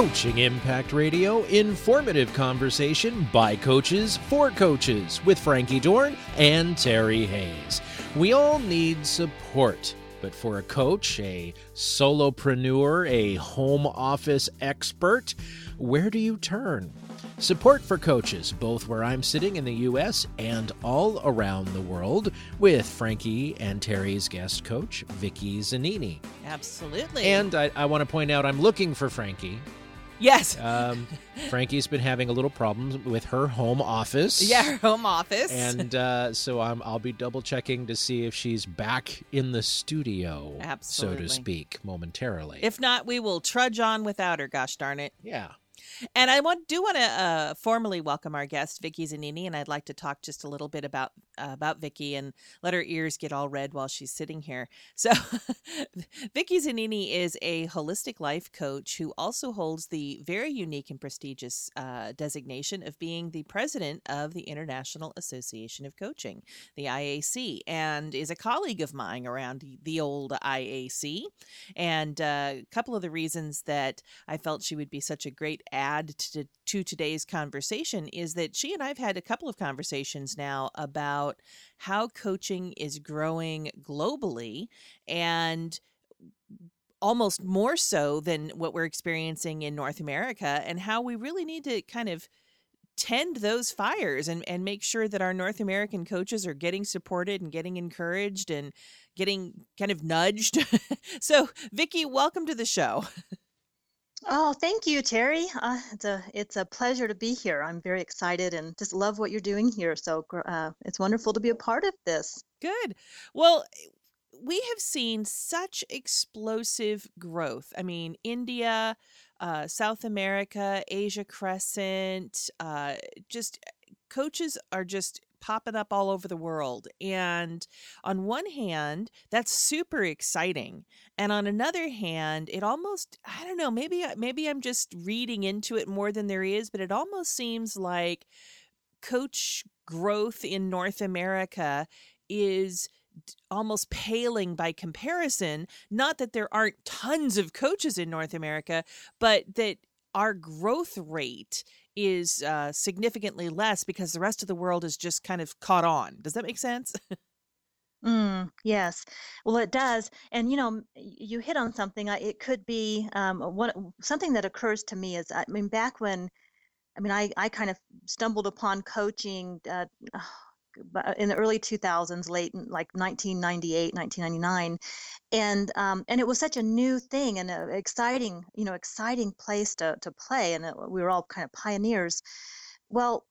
Coaching Impact Radio, informative conversation by coaches for coaches with Frankie Dorn and Terry Hayes. We all need support. But for a coach, a solopreneur, a home office expert, where do you turn? Support for coaches, both where I'm sitting in the U.S. and all around the world, with Frankie and Terry's guest coach, Vicki Zanini. Absolutely. And I, I want to point out I'm looking for Frankie. Yes. Um, Frankie's been having a little problem with her home office. Yeah, her home office. And uh, so I'm, I'll be double checking to see if she's back in the studio, Absolutely. so to speak, momentarily. if not, we will trudge on without her. Gosh darn it! yeah. And I want do want to uh, formally welcome our guest, Vicky Zanini, and I'd like to talk just a little bit about uh, about Vicky and let her ears get all red while she's sitting here. So, Vicky Zanini is a holistic life coach who also holds the very unique and prestigious uh, designation of being the president of the International Association of Coaching, the IAC, and is a colleague of mine around the, old IAC. And uh, a couple of the reasons that I felt she would be such a great add to, to today's conversation is that she and I've had a couple of conversations now about how coaching is growing globally and almost more so than what we're experiencing in North America and how we really need to kind of tend those fires and, and make sure that our North American coaches are getting supported and getting encouraged and getting kind of nudged. so, Vicky, welcome to the show. Oh, thank you, Terry. Uh, it's a it's a pleasure to be here. I'm very excited and just love what you're doing here. So uh, it's wonderful to be a part of this. Good. Well, we have seen such explosive growth. I mean, India, uh, South America, Asia Crescent, uh, just coaches are just popping up all over the world. And on one hand, that's super exciting. And on another hand, it almost I don't know, maybe maybe I'm just reading into it more than there is, but it almost seems like coach growth in North America is almost paling by comparison. Not that there aren't tons of coaches in North America, but that our growth rate is uh, significantly less because the rest of the world is just kind of caught on. Does that make sense? Mm, yes, well, it does. And you know, you hit on something. It could be um, one something that occurs to me is I mean, back when I mean, I I kind of stumbled upon coaching. Uh, in the early 2000s late like 1998 1999 and um, and it was such a new thing and an exciting you know exciting place to, to play and it, we were all kind of pioneers. Well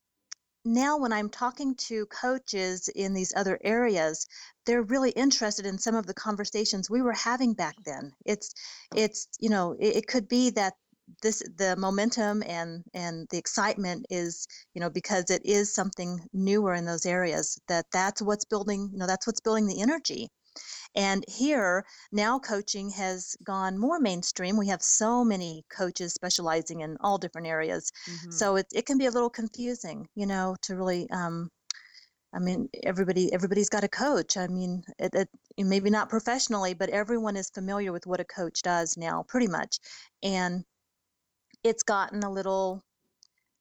now when i'm talking to coaches in these other areas they're really interested in some of the conversations we were having back then. It's it's you know it, it could be that this the momentum and and the excitement is you know because it is something newer in those areas that that's what's building you know that's what's building the energy. And here now coaching has gone more mainstream. We have so many coaches specializing in all different areas. Mhm. so it, it can be a little confusing you know to really um i mean everybody everybody's got a coach. I mean it, it maybe not professionally but everyone is familiar with what a coach does now pretty much. And it's gotten a little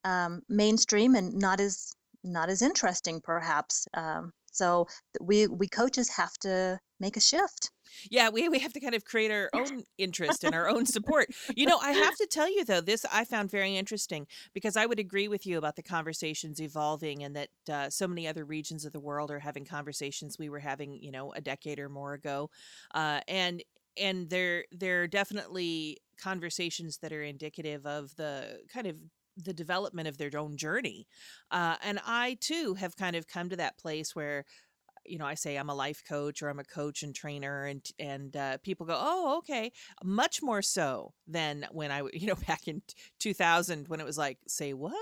um, mainstream and not as not as interesting perhaps um, so we we coaches have to make a shift Yeah, we, we have to kind of create our own interest and our own support. You know, I have to tell you, though, this I found very interesting because I would agree with you about the conversations evolving and that uh, so many other regions of the world are having conversations we were having, you know, a decade or more ago. Uh, and and they're they're definitely conversations that are indicative of the kind of the development of their own journey. Uh, and I too have kind of come to that place where you know, I say I'm a life coach or I'm a coach and trainer, and and uh, people go, oh, okay, much more so than when I, you know, back in 2000 when it was like, say what?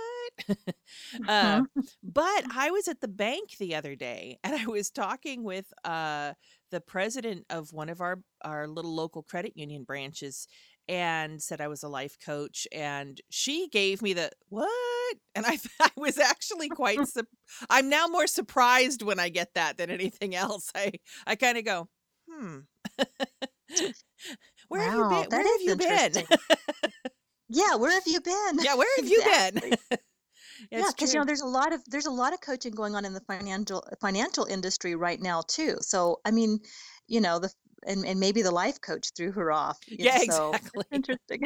uh, but I was at the bank the other day, and I was talking with uh, the president of one of our our little local credit union branches, and said I was a life coach, and she gave me the what? And I, I was actually quite sup- I'm now more surprised when I get that than anything else. I I kind of go, hmm. Where have you been? that Where have you been? interesting. yeah, where have you been? Yeah, where have you been? Yeah, because you know there's a lot of there's a lot of coaching going on in the financial financial industry right now too. So I mean, you know the and, and maybe the life coach threw her off. Yeah, so exactly. Interesting.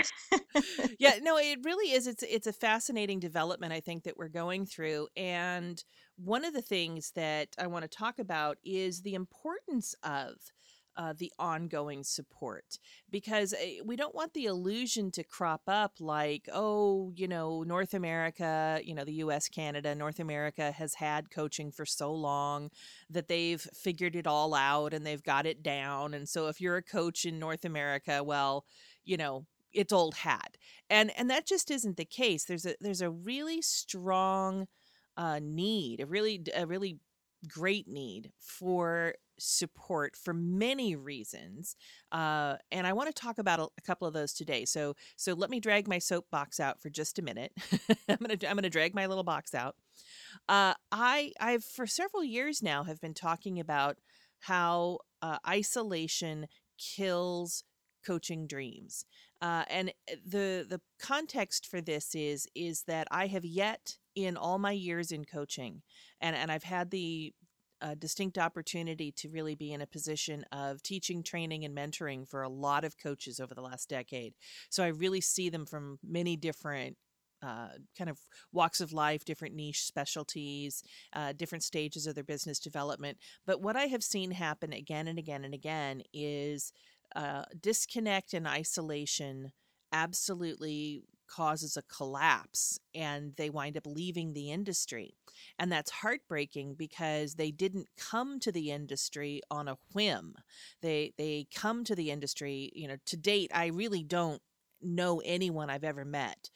yeah, no, it really is. It's it's a fascinating development I think that we're going through, and one of the things that I want to talk about is the importance of uh, the ongoing support because eh, we don't want the illusion to crop up like, oh, you know, North America, you know, the US, Canada, North America has had coaching for so long that they've figured it all out and they've got it down. And so if you're a coach in North America, well, you know, it's old hat. And and that just isn't the case. There's a there's a really strong uh, need, a really a really great need for support for many reasons uh, and i want to talk about a, a, couple of those today. So so let me drag my soapbox out for just a minute. I'm gonna i'm gonna drag my little box out. Uh, i i've for several years now have been talking about how uh, isolation kills coaching dreams uh, and eh, the the context for this is is that i have yet in all my years in coaching and and i've had the a distinct opportunity to really be in a position of teaching, training, and mentoring for a lot of coaches over the last decade. So I really see them from many different uh, kind of walks of life, different niche specialties, uh, different stages of their business development. But what I have seen happen again and again and again is uh, disconnect and isolation absolutely causes a collapse and they wind up leaving the industry. And that's heartbreaking because they didn't come to the industry on a whim. They they come to the industry, you know, to date I really don't know anyone I've ever met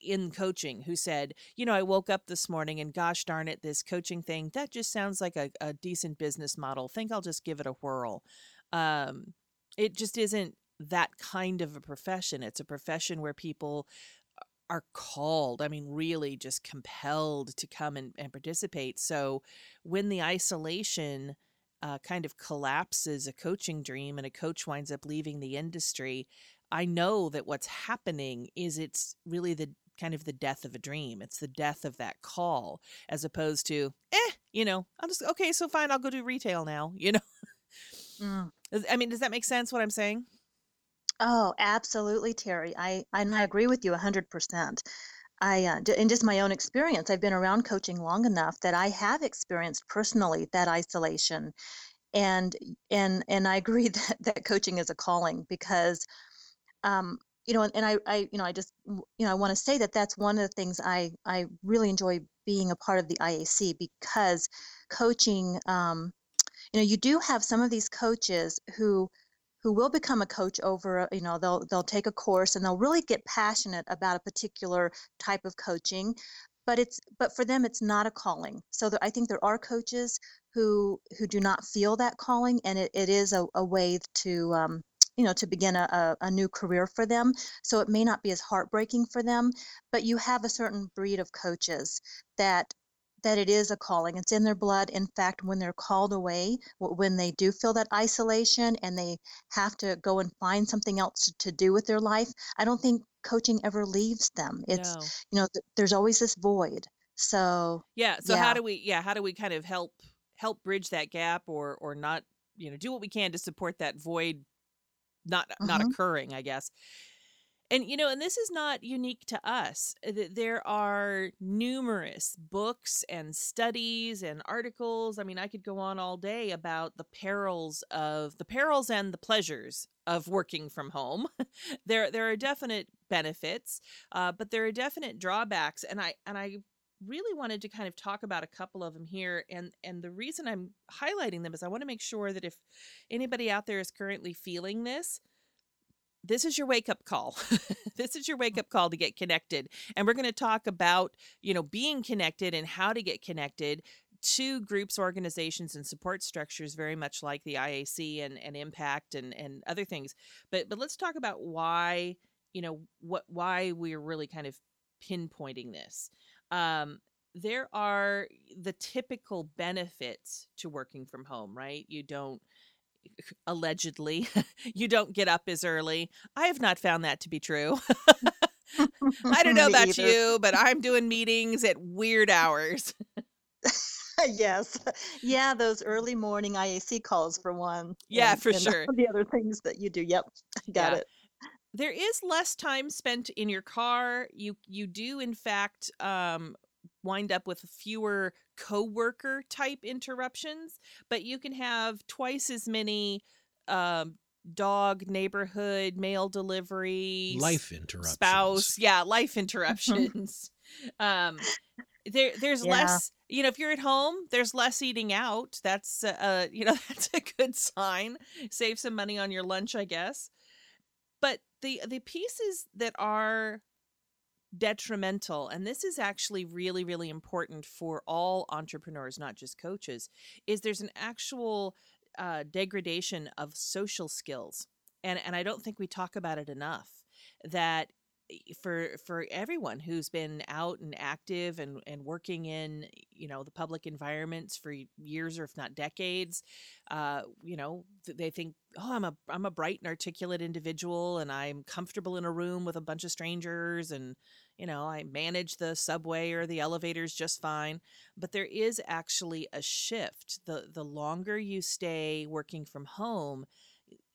in coaching who said, you know, I woke up this morning and gosh darn it, this coaching thing, that just sounds like a, a decent business model. Think I'll just give it a whirl. Um, it just isn't that kind of a profession. It's a profession where people are called, I mean, really just compelled to come and, and participate. So when the isolation uh, kind of collapses a coaching dream and a coach winds up leaving the industry, I know that what's happening is it's really the kind of the death of a dream. It's the death of that call as opposed to, eh, you know, I'll just, okay, so fine, I'll go do retail now, you know? Mm. I mean, does that make sense what I'm saying? Oh, absolutely, Terry. I and I agree with you 100%. I uh, in just my own experience, I've been around coaching long enough that I have experienced personally that isolation, and and and I agree that that coaching is a calling because, um, you know, and, and I I you know I just you know I want to say that that's one of the things I I really enjoy being a part of the IAC because coaching, um, you know, you do have some of these coaches who who will become a coach over you know they'll they'll take a course and they'll really get passionate about a particular type of coaching but it's but for them it's not a calling. So there, i think there are coaches who who do not feel that calling and it, it is a, a way to um, you know to begin a, a, a new career for them. So it may not be as heartbreaking for them but you have a certain breed of coaches that that it is a calling. It's in their blood. In fact, when they're called away, when they do feel that isolation and they have to go and find something else to, do with their life, I don't think coaching ever leaves them. It's, no. you know, th- there's always this void. So, yeah. So yeah. how do we, yeah, how do we kind of help, help bridge that gap or, or not, you know, do what we can to support that void not, mm-hmm. not occurring, I guess and you know and this is not unique to us uh, there are numerous books and studies and articles i mean i could go on all day about the perils of the perils and the pleasures of working from home. There there are definite benefits uh, but there are definite drawbacks and i and i really wanted to kind of talk about a couple of them here and and the reason i'm highlighting them is i want to make sure that if anybody out there is currently feeling this this is your wake up call. this is your wake up call to get connected. And we're going to talk about, you know, being connected and how to get connected to groups, organizations, and support structures, very much like the IAC and, and Impact and, and other things. But but let's talk about why, you know, what why we're really kind of pinpointing this. Um, there are the typical benefits to working from home, right? You don't allegedly you don't get up as early i have not found that to be true I don't know about either. you, but I'm doing meetings at weird hours. yes. Yeah, those early morning IAC calls for one. Yeah, and, for and sure. the other things that you do. Yep. Got Yeah. it. there is less time spent in your car you you do in fact um wind up with fewer coworker type interruptions but you can have twice as many um dog neighborhood mail delivery Life interruptions. spouse yeah life interruptions um there there's Yeah. less you know if you're at home there's less eating out that's uh, uh you know that's a good sign save some money on your lunch i guess but the the pieces that are detrimental and this is actually really really important for all entrepreneurs not just coaches is there's an actual uh, degradation of social skills and and i don't think we talk about it enough that for for everyone who's been out and active and and working in you know the public environments for years or if not decades uh you know they think oh i'm a i'm a bright and articulate individual and i'm comfortable in a room with a bunch of strangers and you know i manage the subway or the elevators just fine. But there is actually a shift. The the longer you stay working from home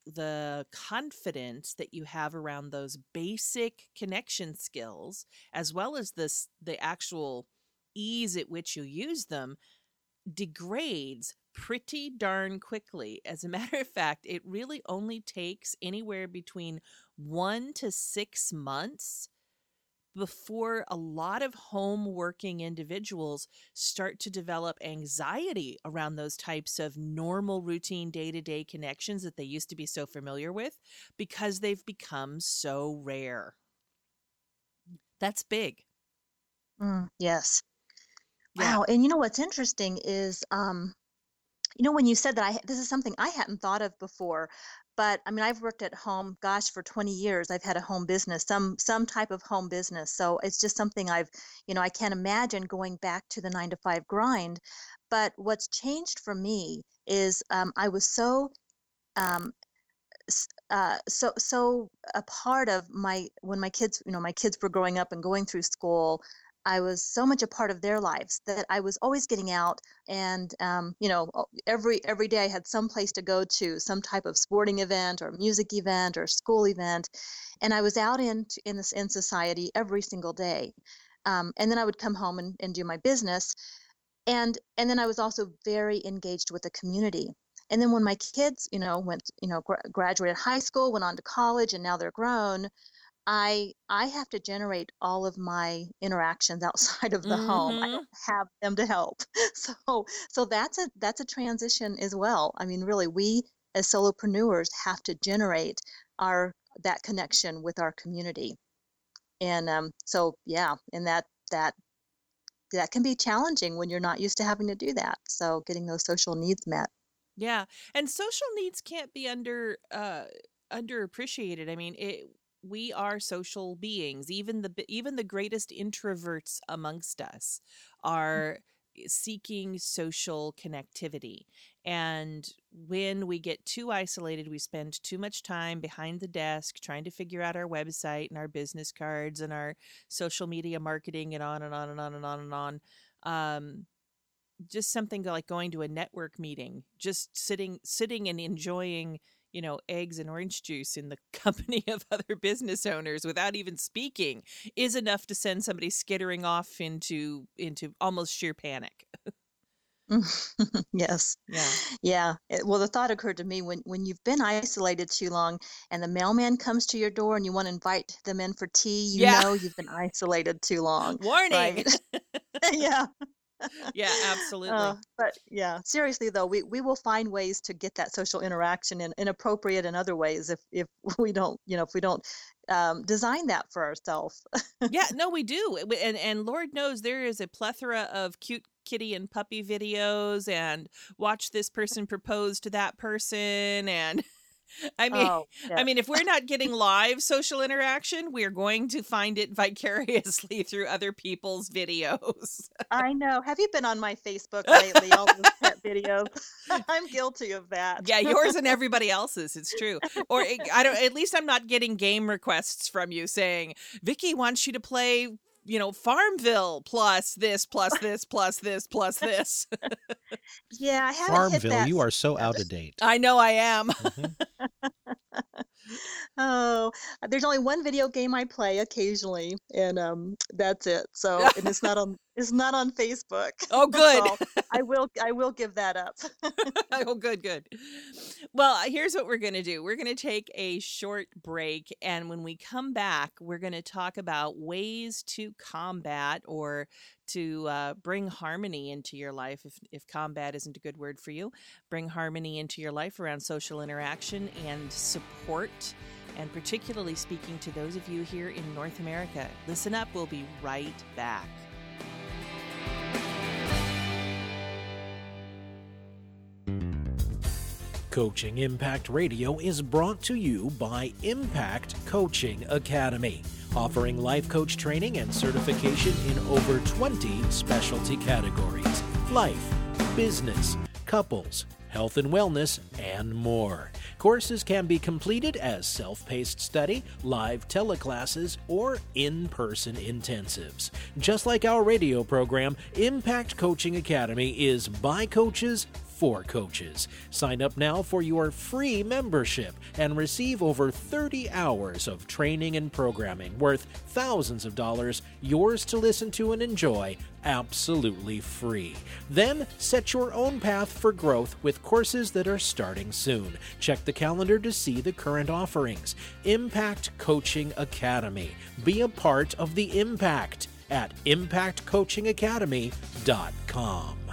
the confidence that you have around those basic connection skills as well as this the actual ease at which you use them degrades pretty darn quickly. As a matter of fact it really only takes anywhere between 1 to 6 months before a lot of home working individuals start to develop anxiety around those types of normal routine day-to-day connections that they used to be so familiar with because they've become so rare that's big Mm, yes. Yeah. Wow. And you know what's interesting is, um, you know, when you said that I this is something I hadn't thought of before, but I mean, I've worked at home, gosh, for 20 years. I've had a home business, some some type of home business. So it's just something I've, you know, I can't imagine going back to the nine to five grind. But what's changed for me is um, I was so um, uh, so so a part of my when my kids you know my kids were growing up and going through school i was so much a part of their lives that i was always getting out and um, you know every every day i had some place to go to some type of sporting event or music event or school event and i was out in in this in society every single day um, and then i would come home and, and do my business and and then i was also very engaged with the community and then when my kids you know went you know gra- graduated high school went on to college and now they're grown i i have to generate all of my interactions outside of the home. I Mhm. don't have them to help. So so that's a that's a transition as well. I mean really we as solopreneurs have to generate our that connection with our community. And um so yeah and that that that can be challenging when you're not used to having to do that. So getting those social needs met. Yeah, and social needs can't be under uh underappreciated. I mean, it we are social beings. Even the even the greatest introverts amongst us are seeking social connectivity. And when we get too isolated, we spend too much time behind the desk trying to figure out our website and our business cards and our social media marketing and on and on and on and on and on. Um, just something like going to a network meeting just sitting sitting and enjoying you know eggs and orange juice in the company of other business owners without even speaking is enough to send somebody skittering off into into almost sheer panic. Yes. Yeah. Yeah. It- well the thought occurred to me when when you've been isolated too long and the mailman comes to your door and you want to invite them in for tea you Yeah. know you've been isolated too long warning. right? Yeah yeah absolutely. Uh, but yeah seriously though we, we will find ways to get that social interaction in inappropriate and other ways if if we don't you know if we don't um, design that for ourselves yeah no we do and and lord knows there is a plethora of cute kitty and puppy videos and watch this person propose to that person and I mean, Oh, I mean, if we're not getting live social interaction, we are going to find it vicariously through other people's videos. I know. Have you been on my Facebook lately? All those pet videos. I'm guilty of that. yeah, yours and everybody else's. It's true. Or it, I don't. At least I'm not getting game requests from you saying Vicky wants you to play. You know, Farmville plus this plus this plus this plus this. Yeah, I haven't hit Farmville, that. you are so out of date. I know I am. Mhm. Oh, there's only one video game I play occasionally, and um, that's it. So, and it's not on it's not on Facebook. Oh, good. So I will I will give that up. oh, good, good. Well, here's what we're going to do we're going to take a short break. And when we come back, we're going to talk about ways to combat or to uh, bring harmony into your life. If, if combat isn't a good word for you, bring harmony into your life around social interaction and support. And particularly speaking to those of you here in North America. Listen up, we'll be right back. Coaching Impact Radio is brought to you by Impact Coaching Academy, offering life coach training and certification in over 20 specialty categories life, business, couples, health and wellness, and more. Courses can be completed as self paced study, live teleclasses, or in person intensives. Just like our radio program, Impact Coaching Academy is by coaches for coaches. Sign up now for your free membership and receive over 30 hours of training and programming worth thousands of dollars, yours to listen to and enjoy absolutely free. Then set your own path for growth with courses that are starting soon. Check the calendar to see the current offerings. Impact Coaching Academy. Be a part of the impact at impactcoachingacademy.com.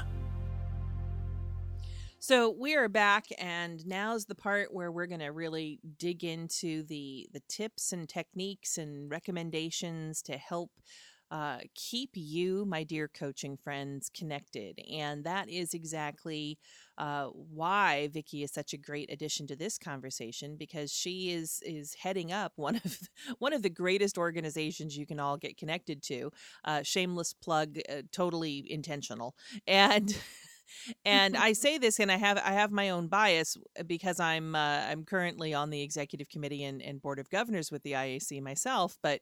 So we are back, and now's the part where we're going to really dig into the the tips and techniques and recommendations to help uh, keep you, my dear coaching friends, connected. And that is exactly uh, why Vicky is such a great addition to this conversation because she is is heading up one of one of the greatest organizations you can all get connected to. Uh, shameless plug, uh, totally intentional, and. and I say this, and I have I have my own bias because I'm uh, I'm currently on the executive committee and, and board of governors with the IAC myself. But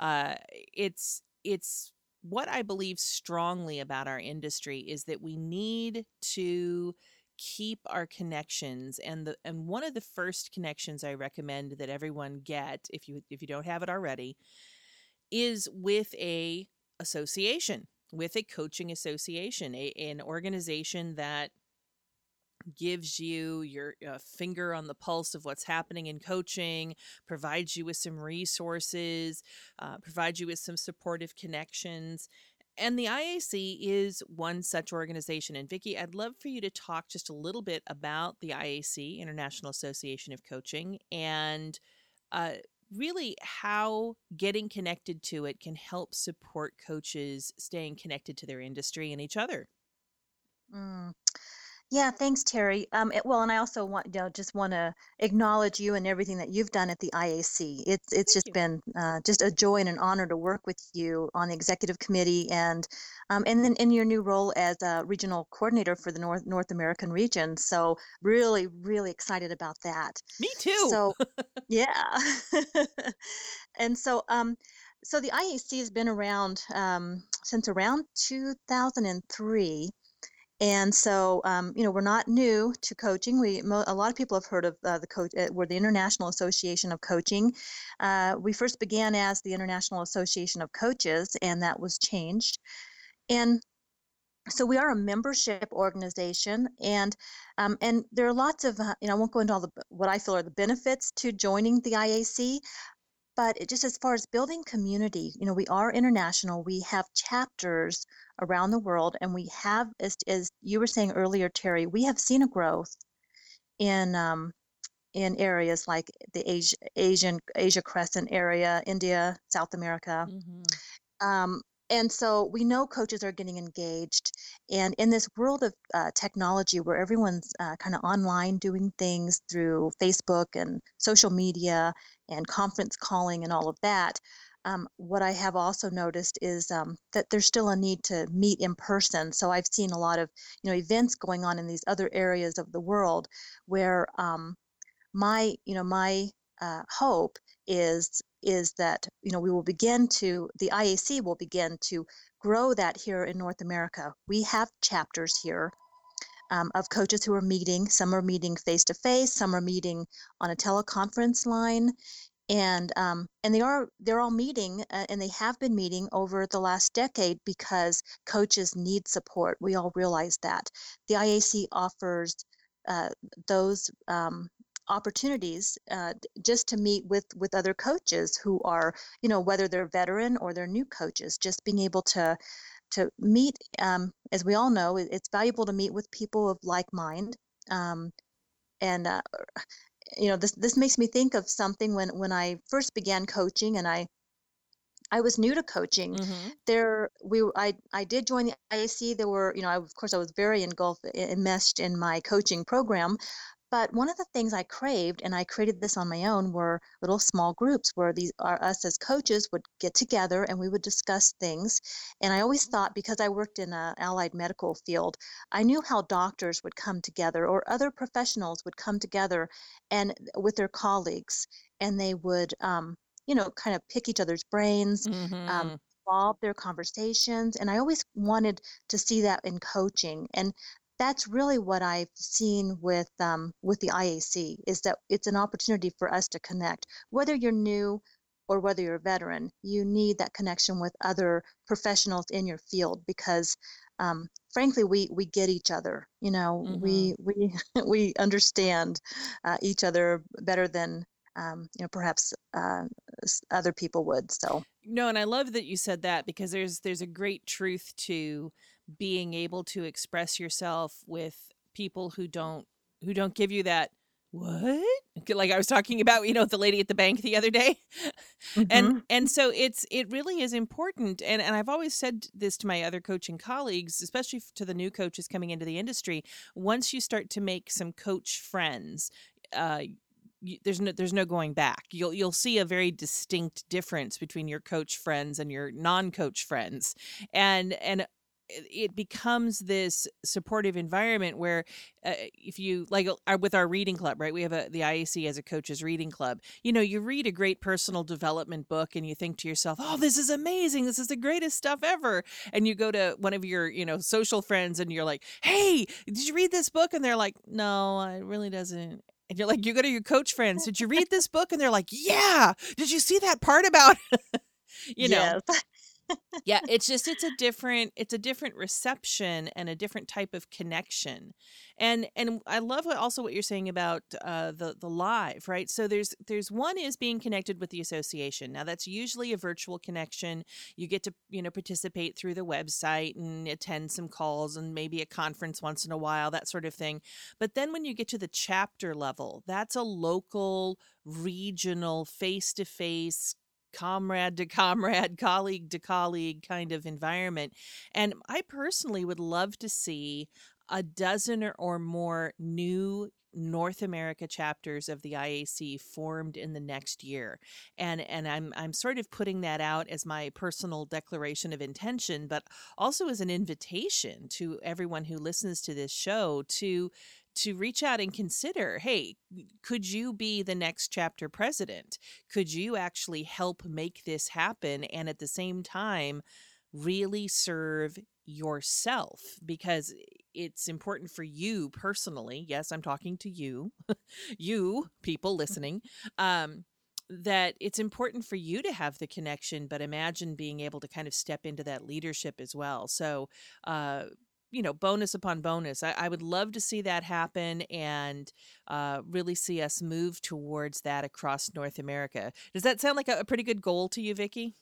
uh, it's it's what I believe strongly about our industry is that we need to keep our connections and the and one of the first connections I recommend that everyone get if you if you don't have it already is with a association with a coaching association, a, an organization that gives you your uh, finger on the pulse of what's happening in coaching, provides you with some resources, uh, provides you with some supportive connections. And the IAC is one such organization. And Vicki, I'd love for you to talk just a little bit about the IAC, International Association of Coaching, and uh, really how getting connected to it can help support coaches staying connected to their industry and each other. Mm. Yeah, thanks, Terry. Um, it- well, and I also want, you know, just want to acknowledge you and everything that you've done at the IAC. It's it's Thank just you. been uh, just a joy and an honor to work with you on the executive committee and um, and then in your new role as a regional coordinator for the North North American region. So really, really excited about that. Me too. So yeah, and so um, so the IAC has been around um, since around 2003. And so, um, you know, we're not new to coaching. We mo- a lot of people have heard of uh, the coach. Uh, we're the International Association of Coaching. Uh, we first began as the International Association of Coaches, and that was changed. And so we are a membership organization, and um, and there are lots of uh, you know I won't go into all the what I feel are the benefits to joining the IAC, but it, just as far as building community, you know, we are international. We have chapters around the world, and we have, as, as you were saying earlier, Terry, we have seen a growth in um, in areas like the Asia, Asian Asia Crescent area, India, South America, Mhm. um, and so we know coaches are getting engaged. And in this world of uh, technology where everyone's uh, kind of online doing things through Facebook and social media and conference calling and all of that, um, what I have also noticed is um, that there's still a need to meet in person. So I've seen a lot of you know events going on in these other areas of the world where um, my you know my uh, hope is is that you know we will begin to the IAC will begin to grow that here in North America. We have chapters here um, of coaches who are meeting. Some are meeting face to face. Some are meeting on a teleconference line, and um, and they are they're all meeting uh, and they have been meeting over the last decade because coaches need support. We all realize that the IAC offers uh, those um, opportunities uh, just to meet with with other coaches who are you know whether they're veteran or they're new coaches just being able to to meet um, as we all know it's valuable to meet with people of like mind um, and uh, you know this this makes me think of something when when I first began coaching and I I was new to coaching. Mm-hmm. There, we I I did join the IAC. There were, you know, I, of course, I was very engulfed, enmeshed in my coaching program, but one of the things I craved, and I created this on my own, were little small groups where these are us as coaches would get together and we would discuss things. And I always thought because I worked in an allied medical field, I knew how doctors would come together or other professionals would come together and with their colleagues, and they would, um, you know, kind of pick each other's brains. Um, mm-hmm. Um, involve their conversations and i always wanted to see that in coaching and that's really what I've seen with um, with the IAC is that it's an opportunity for us to connect. Whether you're new or whether you're a veteran, you need that connection with other professionals in your field because, um, frankly, we we get each other. You know, mm-hmm. we we we understand uh, each other better than um, you know perhaps uh, other people would. So no, and I love that you said that because there's there's a great truth to being able to express yourself with people who don't who don't give you that what like i was talking about you know the lady at the bank the other day mm-hmm. and and so it's it really is important and and i've always said this to my other coaching colleagues especially to the new coaches coming into the industry once you start to make some coach friends uh you, there's no there's no going back. You'll you'll see a very distinct difference between your coach friends and your non-coach friends. And and it becomes this supportive environment where uh, if you like uh, with our reading club right we have a the IAC as a coaches reading club. You know you read a great personal development book and you think to yourself oh this is amazing. This is the greatest stuff ever. And you go to one of your you know social friends and you're like hey did you read this book? And they're like no it really doesn't. And you're like you go to your coach friends did you read this book? And they're like yeah. Did you see that part about you know? Yes yeah, it's just it's a different it's a different reception and a different type of connection. And and I love what also what you're saying about uh the the live, right? So there's there's one is being connected with the association. Now that's usually a virtual connection. You get to, you know, participate through the website and attend some calls and maybe a conference once in a while, that sort of thing. But then when you get to the chapter level, that's a local regional face to face comrade to comrade, colleague to colleague kind of environment. And I personally would love to see a dozen or more new North America chapters of the IAC formed in the next year. And and I'm I'm sort of putting that out as my personal declaration of intention, but also as an invitation to everyone who listens to this show to to reach out and consider hey could you be the next chapter president? Could you actually help make this happen and at the same time really serve yourself? Because it's important for you personally yes i'm talking to you you people listening um that it's important for you to have the connection but imagine being able to kind of step into that leadership as well. So uh you know bonus upon bonus I, I, would love to see that happen and uh, really see us move towards that across north america does that sound like a, a pretty good goal to you vicki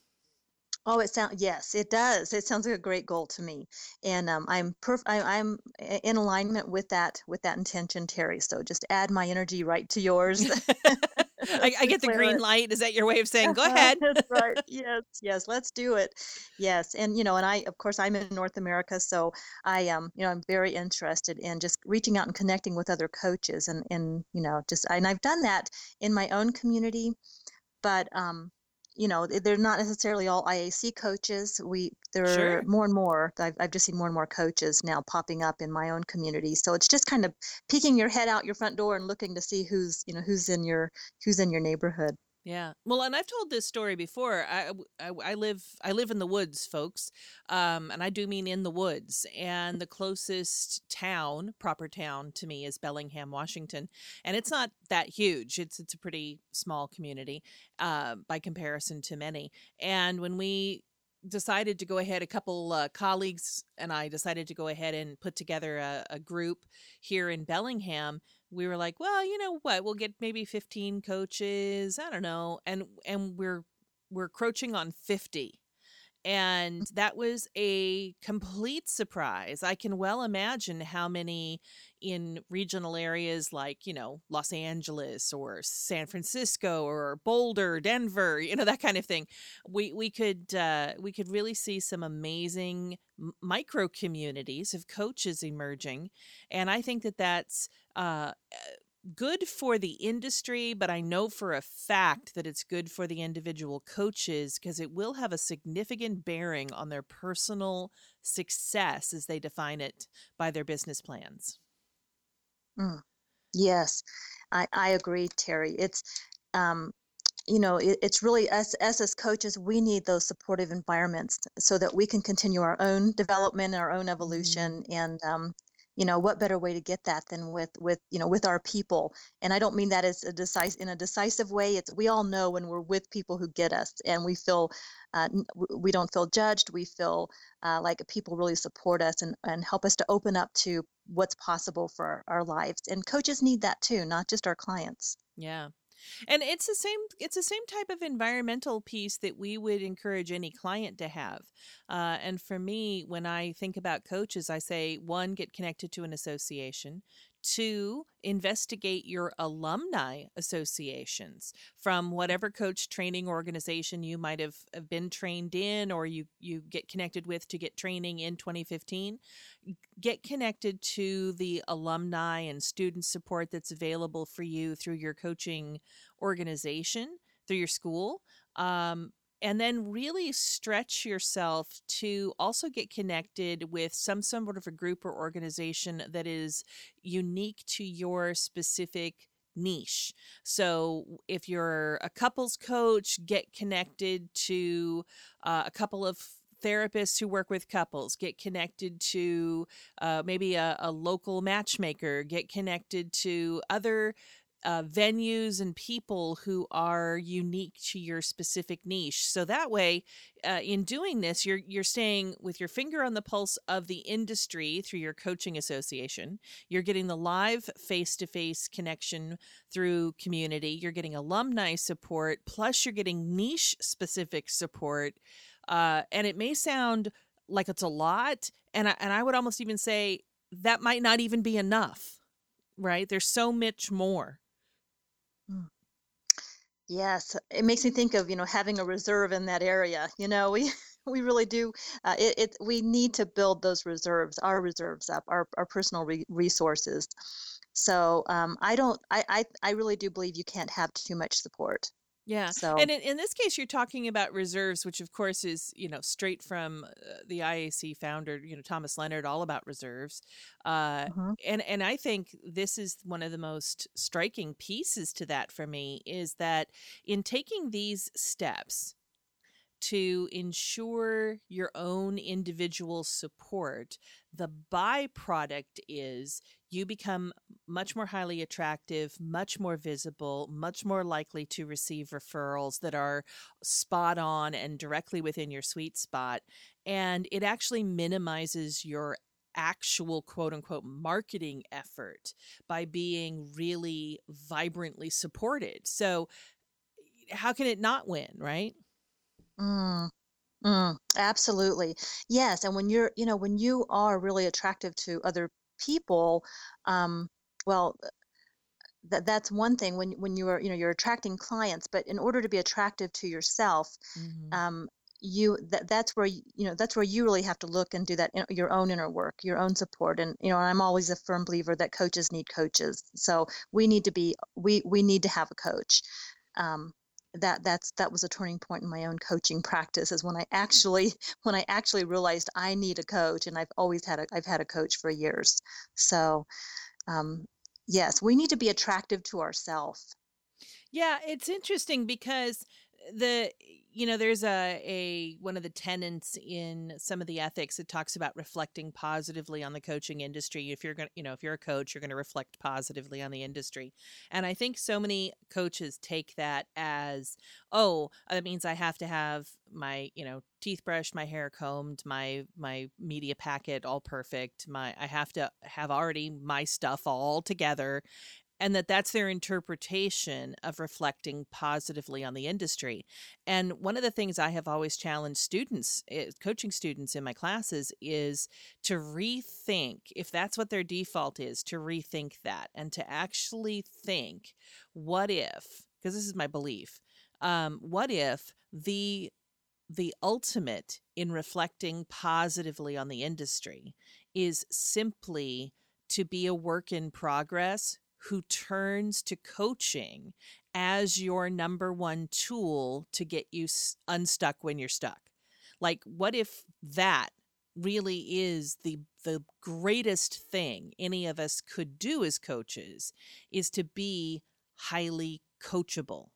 Oh, it sounds yes, it does. It sounds like a great goal to me, and um, I'm perf- I, am in alignment with that with that intention, Terry. So just add my energy right to yours. I, I get the green it. light. Is that your way of saying go ahead? That's right. Yes, yes, let's do it. Yes, and you know, and I, of course, I'm in North America, so I, um, you know, I'm very interested in just reaching out and connecting with other coaches, and and you know, just and I've done that in my own community, but um, you know they're not necessarily all IAC coaches. We there Sure. are more and more. I've, I've just seen more and more coaches now popping up in my own community. So it's just kind of peeking your head out your front door and looking to see who's you know who's in your who's in your neighborhood. Yeah. Well, and I've told this story before. I, I, I live I live in the woods, folks, um, and I do mean in the woods. And the closest town, proper town to me, is Bellingham, Washington, and it's not that huge. It's it's a pretty small community uh, by comparison to many. And when we decided to go ahead, a couple uh, colleagues and I decided to go ahead and put together a, a group here in Bellingham we were like, well, you know what? We'll get maybe 15 coaches. I don't know. And and we're we're crouching on 50. And mm. that was a complete surprise. I can well imagine how many in regional areas like, you know, Los Angeles or San Francisco or Boulder, Denver, you know, that kind of thing. We we could uh, we could really see some amazing micro communities of coaches emerging, and I think that that's uh, good for the industry, but I know for a fact that it's good for the individual coaches because it will have a significant bearing on their personal success as they define it by their business plans. Mm. Yes, I, I agree, Terry. It's um, you know, it, it's really us, us as coaches, we need those supportive environments so that we can continue our own development, our own evolution, mm-hmm. and um, you know what better way to get that than with with you know with our people? And i don't mean that as a decisive in a decisive way it's we all know when we're with people who get us and we feel uh, we don't feel judged we feel uh, like people really support us and, and help us to open up to what's possible for our, our lives. And coaches need that too not just our clients. Yeah and it's the same it's the same type of environmental piece that we would encourage any client to have. Uh, and for me when i think about coaches i say one get connected to an association Two, investigate your alumni associations from whatever coach training organization you might have, been trained in or you, you get connected with to get training in 2015. Get connected to the alumni and student support that's available for you through your coaching organization, through your school. Um, and then really stretch yourself to also get connected with some sort of a group or organization that is unique to your specific niche. So if you're a couples coach, get connected to uh, a couple of therapists who work with couples get connected to uh, maybe a, a, local matchmaker get connected to other uh, venues and people who are unique to your specific niche. So that way, uh, in doing this, you're you're staying with your finger on the pulse of the industry through your coaching association. You're getting the live face to face connection through community. You're getting alumni support, plus you're getting niche specific support. Uh, and it may sound like it's a lot, and I, and I would almost even say that might not even be enough. Right? There's so much more. Yes, it makes me think of, you know, having a reserve in that area. You know, we we really do. Uh, it, it we need to build those reserves, our reserves up, our our personal re- resources. So um, I don't. I, I I really do believe you can't have too much support. Yeah. So, and in, in, this case, you're talking about reserves, which of course is you know straight from uh, the IAC founder, you know Thomas Leonard, all about reserves. Uh, mm-hmm. And and I think this is one of the most striking pieces to that for me is that in taking these steps, to ensure your own individual support, the byproduct is you become much more highly attractive, much more visible, much more likely to receive referrals that are spot on and directly within your sweet spot. And it actually minimizes your actual quote unquote marketing effort by being really vibrantly supported. So, how can it not win, right? Mm, mm, absolutely. Yes, and when you're, you know, when you are really attractive to other people, um, well, that that's one thing when when you are you know you're attracting clients but in order to be attractive to yourself Mhm. um, you that that's where you, you know that's where you really have to look and do that in, your own inner work your own support and you know i'm always a firm believer that coaches need coaches so we need to be we we need to have a coach um, that that's that was a turning point in my own coaching practice is when i actually when i actually realized i need a coach and i've always had a i've had a coach for years. So um, yes we need to be attractive to ourselves Yeah, it's interesting because the you know there's a a one of the tenets in some of the ethics it talks about reflecting positively on the coaching industry. If you're going to you know if you're a coach you're going to reflect positively on the industry. And i think so many coaches take that as oh uh, that means i have to have my you know teeth brushed my hair combed my my media packet all perfect my i have to have already my stuff all together and that that's their interpretation of reflecting positively on the industry. And one of the things I have always challenged students, eh, coaching students in my classes, is to rethink if that's what their default is, to rethink that and to actually think, what if, because this is my belief, um, what if the the ultimate in reflecting positively on the industry is simply to be a work in progress who turns to coaching as your number one tool to get you unstuck when you're stuck. Like what if that really is the the greatest thing any of us could do as coaches is to be highly coachable.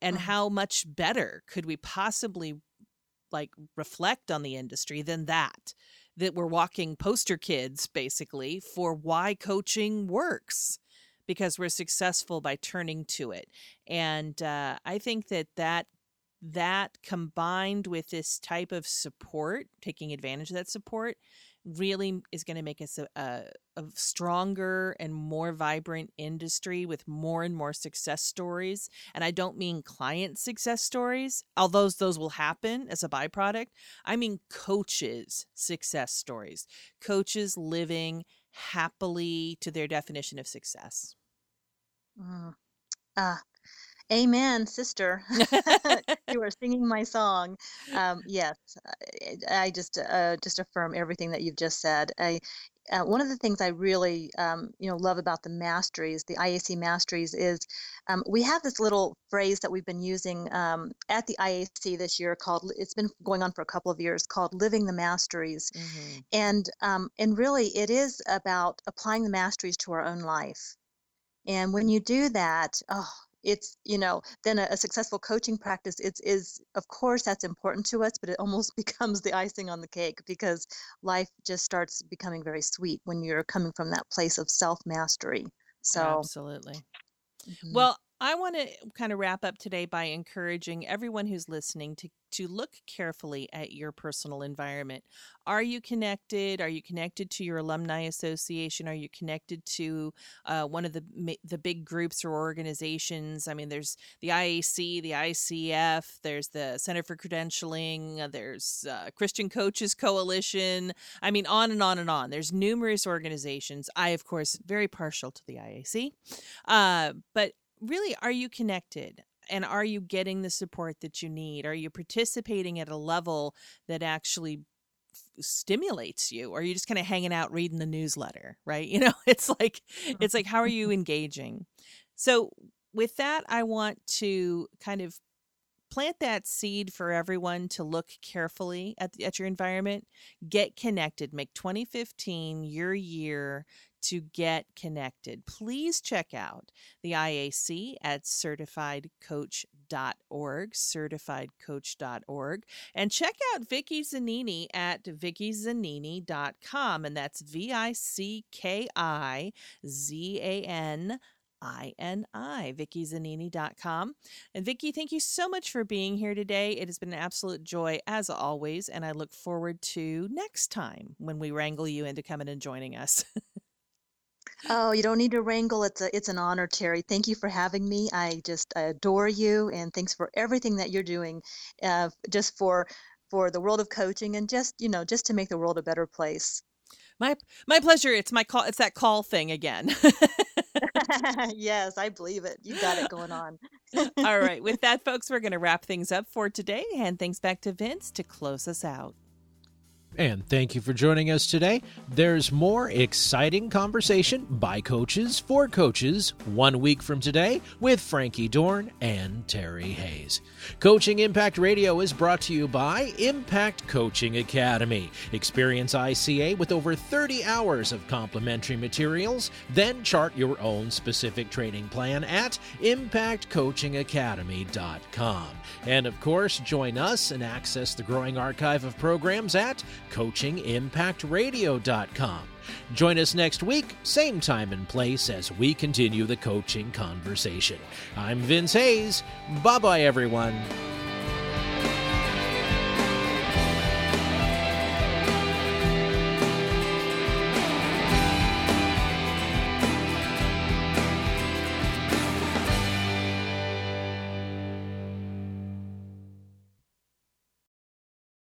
And Mm-hmm. how much better could we possibly like reflect on the industry than that? That we're walking poster kids basically for why coaching works because we're successful by turning to it. And uh, i think that that that combined with this type of support taking advantage of that support really is going to make us a, a, a, stronger and more vibrant industry with more and more success stories. And I don't mean client success stories, although those will happen as a byproduct. I mean coaches' success stories, coaches living happily to their definition of success. Mm. Ah, amen, sister. you are singing my song. Um, yes, I, I just uh, just affirm everything that you've just said. I, uh, one of the things I really um, you know love about the masteries, the IAC masteries, is um, we have this little phrase that we've been using um, at the IAC this year called. It's been going on for a couple of years called "Living the Masteries," Mm-hmm. and um, and really it is about applying the masteries to our own life. And when you do that, oh, it's you know then a, a, successful coaching practice it's is of course that's important to us but it almost becomes the icing on the cake because life just starts becoming very sweet when you're coming from that place of self mastery so absolutely mhm. well I want to kind of wrap up today by encouraging everyone who's listening to to look carefully at your personal environment. Are you connected? Are you connected to your alumni association? Are you connected to uh, one of the the big groups or organizations? I mean, there's the IAC, the ICF, there's the Center for Credentialing, uh, there's uh, Christian Coaches Coalition. I mean, on and on and on. There's numerous organizations. I, of course, very partial to the IAC, uh, but really, are you connected? and are you getting the support that you need? Are you participating at a level that actually stimulates you? Or are you just kind of hanging out reading the newsletter right? You know it's like it's like how are you engaging? So with that i want to kind of plant that seed for everyone to look carefully at, the, at your environment get connected make 2015 your year to get connected. Please check out the IAC at certifiedcoach.org, certifiedcoach.org, and check out Vicki Zanini at vickizanini.com, and that's V I C K I Z A N. I-N-I, VickiZanini.com. And Vicki, thank you so much for being here today. It has been an absolute joy as always, and I look forward to next time when we wrangle you into coming and joining us. Oh, you don't need to wrangle. It's a it's an honor, Terry. Thank you for having me. I just adore you, and thanks for everything that you're doing, uh, just for for the world of coaching and just you know just to make the world a better place. My my pleasure. It's my call. It's that call thing again. yes, I believe it. You got it going on. All right. With that, folks, we're going to wrap things up for today. Hand things back to Vince to close us out. And thank you for joining us today. There's more exciting conversation by coaches for coaches one week from today with Frankie Dorn and Terry Hayes. Coaching Impact Radio is brought to you by Impact Coaching Academy. Experience ICA with over 30 hours of complimentary materials, then chart your own specific training plan at impactcoachingacademy.com. And of course, join us and access the growing archive of programs at coachingimpactradio.com. Join us next week, same time and place, as we continue the coaching conversation. I'm Vince Hayes. Bye bye, everyone.